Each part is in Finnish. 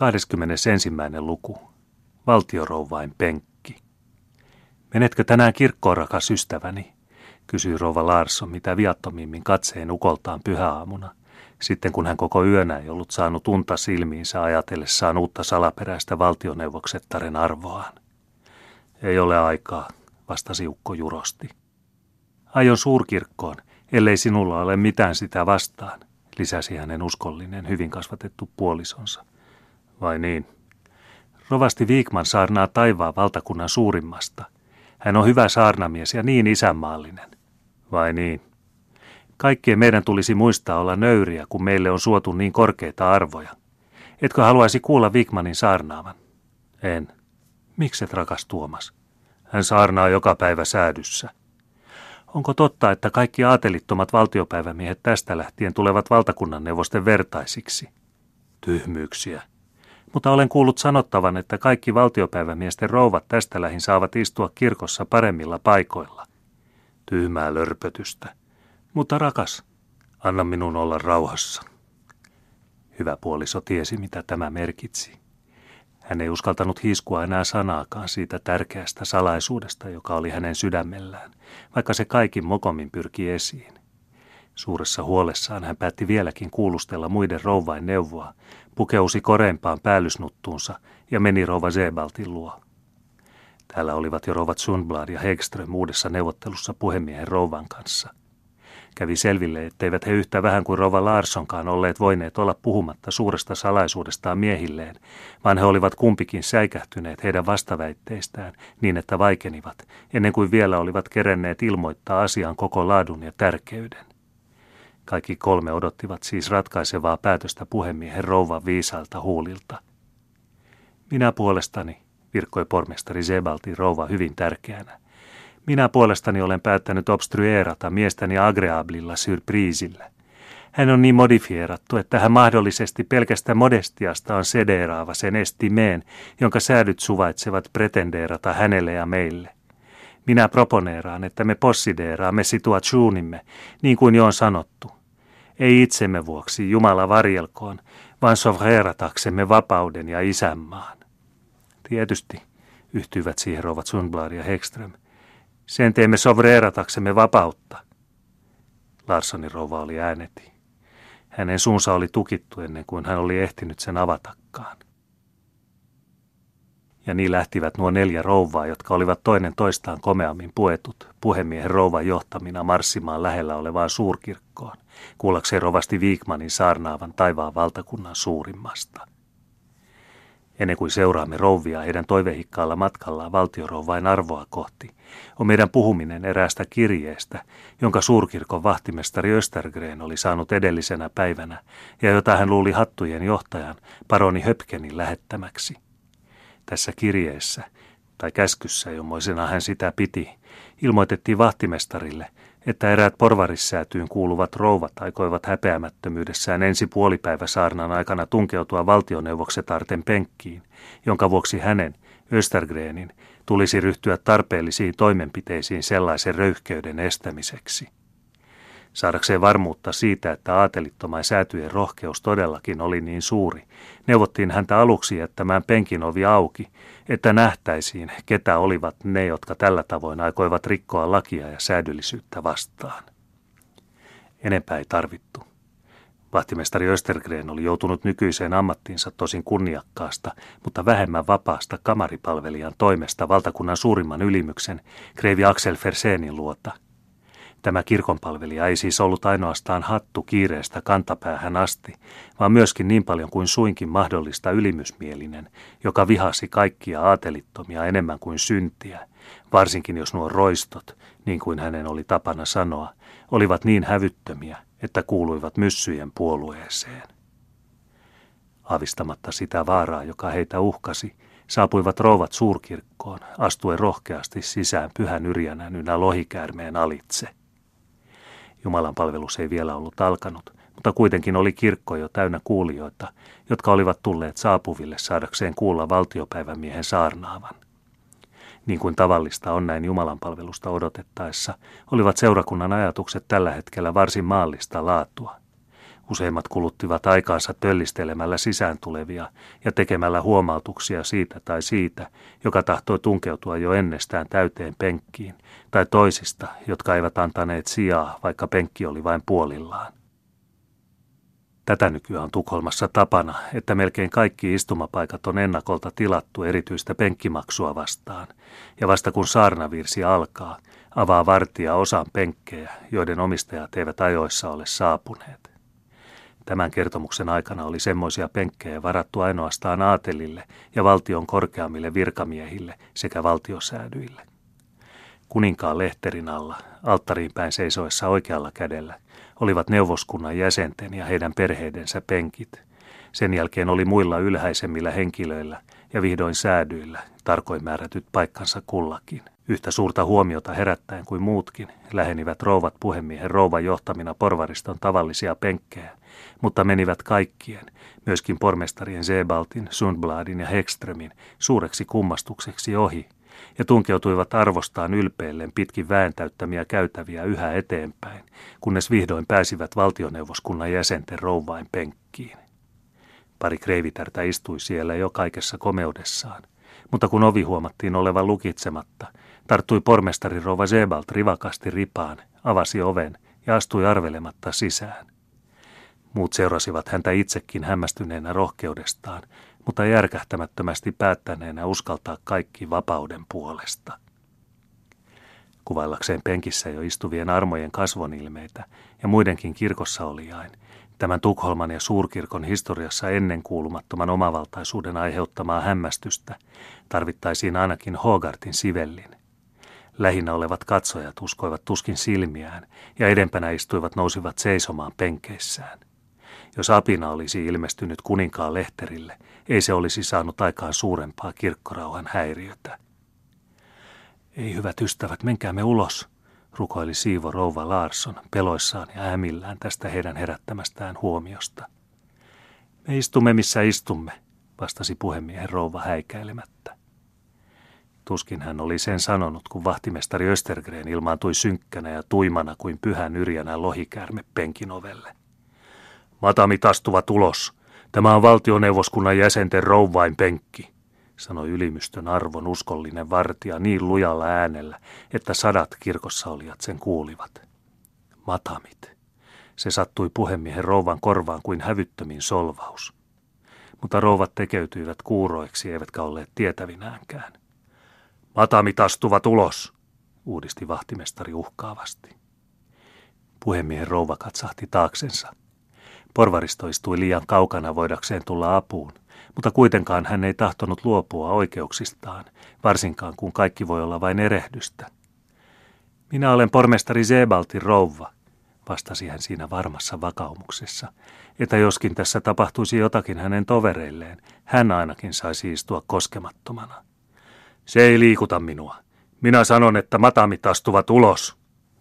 21. luku. Valtiorouvain penkki. Menetkö tänään kirkkoon, rakas ystäväni? kysyi rouva Larsson mitä viattomimmin katseen ukoltaan pyhäaamuna, sitten kun hän koko yönä ei ollut saanut unta silmiinsä ajatellessaan uutta salaperäistä valtioneuvoksettaren arvoaan. Ei ole aikaa, vastasi ukko jurosti. Aion suurkirkkoon, ellei sinulla ole mitään sitä vastaan, lisäsi hänen uskollinen, hyvin kasvatettu puolisonsa. Vai niin? Rovasti Viikman saarnaa taivaan valtakunnan suurimmasta. Hän on hyvä saarnamies ja niin isänmaallinen. Vai niin? Kaikkien meidän tulisi muistaa olla nöyriä, kun meille on suotu niin korkeita arvoja. Etkö haluaisi kuulla Wigmanin saarnaavan? En. Mikset, rakas Tuomas? Hän saarnaa joka päivä säädyssä. Onko totta, että kaikki aatelittomat valtiopäivämiehet tästä lähtien tulevat valtakunnan neuvosten vertaisiksi? Tyhmyyksiä. Mutta olen kuullut sanottavan, että kaikki valtiopäivämiesten rouvat tästä lähin saavat istua kirkossa paremmilla paikoilla. Tyhmää lörpötystä. Mutta rakas, anna minun olla rauhassa. Hyvä puoliso tiesi, mitä tämä merkitsi. Hän ei uskaltanut hiskua enää sanaakaan siitä tärkeästä salaisuudesta, joka oli hänen sydämellään, vaikka se kaikin mokomin pyrki esiin. Suuressa huolessaan hän päätti vieläkin kuulustella muiden rouvain neuvoa, pukeusi korempaan päällysnuttuunsa ja meni rouva Zebaltin luo. Täällä olivat jo rouvat Sundblad ja Hegström uudessa neuvottelussa puhemiehen rouvan kanssa. Kävi selville, etteivät he yhtä vähän kuin Rova Larssonkaan olleet voineet olla puhumatta suuresta salaisuudestaan miehilleen, vaan he olivat kumpikin säikähtyneet heidän vastaväitteistään niin, että vaikenivat, ennen kuin vielä olivat kerenneet ilmoittaa asian koko laadun ja tärkeyden. Kaikki kolme odottivat siis ratkaisevaa päätöstä puhemiehen rouvan viisailta huulilta. Minä puolestani, virkkoi pormestari Zebalti rouva hyvin tärkeänä, minä puolestani olen päättänyt obstruerata miestäni agreablilla surpriisillä. Hän on niin modifierattu, että hän mahdollisesti pelkästä modestiasta on sederaava sen estimeen, jonka säädyt suvaitsevat pretendeerata hänelle ja meille. Minä proponeeraan, että me possideeraamme situaationimme, niin kuin jo on sanottu. Ei itsemme vuoksi, Jumala varjelkoon, vaan sovreerataksemme vapauden ja isänmaan. Tietysti, yhtyivät siihen Rovat Sundblad ja Hekström. Sen teemme sovreerataksemme vapautta. Larssonin rouva oli ääneti. Hänen suunsa oli tukittu ennen kuin hän oli ehtinyt sen avatakkaan. Ja niin lähtivät nuo neljä rouvaa, jotka olivat toinen toistaan komeammin puetut, puhemiehen rouvan johtamina marssimaan lähellä olevaan suurkirkkoon, kuullakseen rovasti Viikmanin saarnaavan taivaan valtakunnan suurimmasta – Ennen kuin seuraamme rouvia heidän toivehikkaalla matkallaan valtiorouvain arvoa kohti, on meidän puhuminen eräästä kirjeestä, jonka suurkirkon vahtimestari Östergren oli saanut edellisenä päivänä ja jota hän luuli hattujen johtajan paroni Höpkenin lähettämäksi. Tässä kirjeessä, tai käskyssä, jommoisena hän sitä piti, ilmoitettiin vahtimestarille – että eräät porvarissäätyyn kuuluvat rouvat aikoivat häpeämättömyydessään ensi puolipäivä saarnan aikana tunkeutua valtioneuvoksetarten penkkiin, jonka vuoksi hänen, Östergrenin, tulisi ryhtyä tarpeellisiin toimenpiteisiin sellaisen röyhkeyden estämiseksi. Saadakseen varmuutta siitä, että aatelittomain säätyjen rohkeus todellakin oli niin suuri, neuvottiin häntä aluksi jättämään penkin ovi auki, että nähtäisiin, ketä olivat ne, jotka tällä tavoin aikoivat rikkoa lakia ja säädyllisyyttä vastaan. Enempää ei tarvittu. Vahtimestari Östergren oli joutunut nykyiseen ammattiinsa tosin kunniakkaasta, mutta vähemmän vapaasta kamaripalvelijan toimesta valtakunnan suurimman ylimyksen, kreivi Axel Fersenin luota – Tämä kirkonpalvelija ei siis ollut ainoastaan hattu kiireestä kantapäähän asti, vaan myöskin niin paljon kuin suinkin mahdollista ylimysmielinen, joka vihasi kaikkia aatelittomia enemmän kuin syntiä, varsinkin jos nuo roistot, niin kuin hänen oli tapana sanoa, olivat niin hävyttömiä, että kuuluivat myssyjen puolueeseen. Avistamatta sitä vaaraa, joka heitä uhkasi, saapuivat rouvat suurkirkkoon, astuen rohkeasti sisään pyhän yrjänän ynä lohikäärmeen alitse – Jumalan palvelus ei vielä ollut alkanut, mutta kuitenkin oli kirkko jo täynnä kuulijoita, jotka olivat tulleet saapuville saadakseen kuulla valtiopäivämiehen saarnaavan. Niin kuin tavallista on näin Jumalan palvelusta odotettaessa, olivat seurakunnan ajatukset tällä hetkellä varsin maallista laatua. Useimmat kuluttivat aikaansa töllistelemällä sisään tulevia ja tekemällä huomautuksia siitä tai siitä, joka tahtoi tunkeutua jo ennestään täyteen penkkiin, tai toisista, jotka eivät antaneet sijaa, vaikka penkki oli vain puolillaan. Tätä nykyään on Tukholmassa tapana, että melkein kaikki istumapaikat on ennakolta tilattu erityistä penkkimaksua vastaan, ja vasta kun saarnavirsi alkaa, avaa vartija osan penkkejä, joiden omistajat eivät ajoissa ole saapuneet. Tämän kertomuksen aikana oli semmoisia penkkejä varattu ainoastaan aatelille ja valtion korkeammille virkamiehille sekä valtiosäädyille. Kuninkaan lehterin alla, alttariin päin seisoessa oikealla kädellä, olivat neuvoskunnan jäsenten ja heidän perheidensä penkit. Sen jälkeen oli muilla ylhäisemmillä henkilöillä ja vihdoin säädyillä tarkoin määrätyt paikkansa kullakin. Yhtä suurta huomiota herättäen kuin muutkin lähenivät rouvat puhemiehen rouvan johtamina porvariston tavallisia penkkejä, mutta menivät kaikkien, myöskin pormestarien Zebaltin, Sundbladin ja Hekströmin, suureksi kummastukseksi ohi – ja tunkeutuivat arvostaan ylpeilleen pitkin väentäyttämiä käytäviä yhä eteenpäin, kunnes vihdoin pääsivät valtioneuvoskunnan jäsenten rouvain penkkiin. Pari kreivitärtä istui siellä jo kaikessa komeudessaan, mutta kun ovi huomattiin olevan lukitsematta, tarttui pormestari rouva Zebalt rivakasti ripaan, avasi oven ja astui arvelematta sisään. Muut seurasivat häntä itsekin hämmästyneenä rohkeudestaan, mutta järkähtämättömästi päättäneenä uskaltaa kaikki vapauden puolesta. Kuvaillakseen penkissä jo istuvien armojen kasvonilmeitä ja muidenkin kirkossa olijain, tämän Tukholman ja suurkirkon historiassa ennenkuulumattoman omavaltaisuuden aiheuttamaa hämmästystä, tarvittaisiin ainakin Hogartin sivellin. Lähinnä olevat katsojat uskoivat tuskin silmiään ja edempänä istuivat nousivat seisomaan penkeissään. Jos apina olisi ilmestynyt kuninkaan lehterille, ei se olisi saanut aikaan suurempaa kirkkorauhan häiriötä. Ei hyvät ystävät, menkäämme ulos, rukoili Siivo Rouva Larsson peloissaan ja hämillään tästä heidän herättämästään huomiosta. Me istumme missä istumme, vastasi puhemiehen rouva häikäilemättä. Tuskin hän oli sen sanonut, kun vahtimestari Östergren ilmaantui synkkänä ja tuimana kuin pyhän yrjänä lohikäärme penkin ovelle. Matamit astuvat ulos. Tämä on valtioneuvoskunnan jäsenten rouvain penkki, sanoi ylimystön arvon uskollinen vartija niin lujalla äänellä, että sadat kirkossa olijat sen kuulivat. Matamit. Se sattui puhemiehen rouvan korvaan kuin hävyttömin solvaus. Mutta rouvat tekeytyivät kuuroiksi eivätkä olleet tietävinäänkään. Matamit astuvat ulos, uudisti vahtimestari uhkaavasti. Puhemiehen rouva katsahti taaksensa. Porvaristo istui liian kaukana voidakseen tulla apuun, mutta kuitenkaan hän ei tahtonut luopua oikeuksistaan, varsinkaan kun kaikki voi olla vain erehdystä. Minä olen pormestari Zebaltin rouva, vastasi hän siinä varmassa vakaumuksessa, että joskin tässä tapahtuisi jotakin hänen tovereilleen, hän ainakin saisi istua koskemattomana. Se ei liikuta minua. Minä sanon, että matamit astuvat ulos,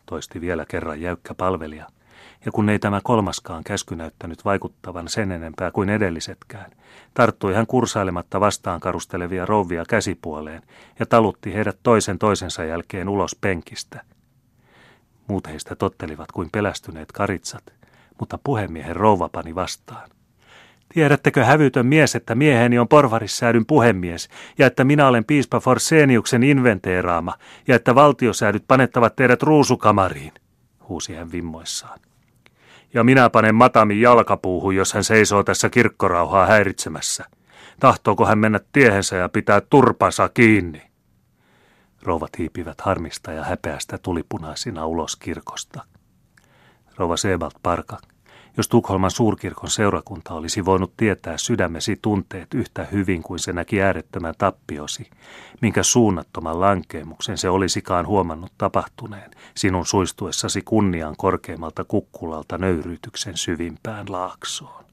toisti vielä kerran jäykkä palvelija – ja kun ei tämä kolmaskaan käsky näyttänyt vaikuttavan sen enempää kuin edellisetkään, tarttui hän kursailematta vastaan karustelevia rouvia käsipuoleen ja talutti heidät toisen toisensa jälkeen ulos penkistä. Muut heistä tottelivat kuin pelästyneet karitsat, mutta puhemiehen rouva pani vastaan. Tiedättekö hävytön mies, että mieheni on porvarissäädyn puhemies, ja että minä olen piispa Forseniuksen inventeeraama, ja että valtiosäädyt panettavat teidät ruusukamariin, huusi hän vimmoissaan ja minä panen Matami jalkapuuhun, jos hän seisoo tässä kirkkorauhaa häiritsemässä. Tahtooko hän mennä tiehensä ja pitää turpansa kiinni? Rouvat hiipivät harmista ja häpeästä tulipunaisina ulos kirkosta. Rouva Sebalt Parka jos Tukholman suurkirkon seurakunta olisi voinut tietää sydämesi tunteet yhtä hyvin kuin se näki äärettömän tappiosi, minkä suunnattoman lankeemuksen se olisikaan huomannut tapahtuneen sinun suistuessasi kunnian korkeimmalta kukkulalta nöyryytyksen syvimpään laaksoon.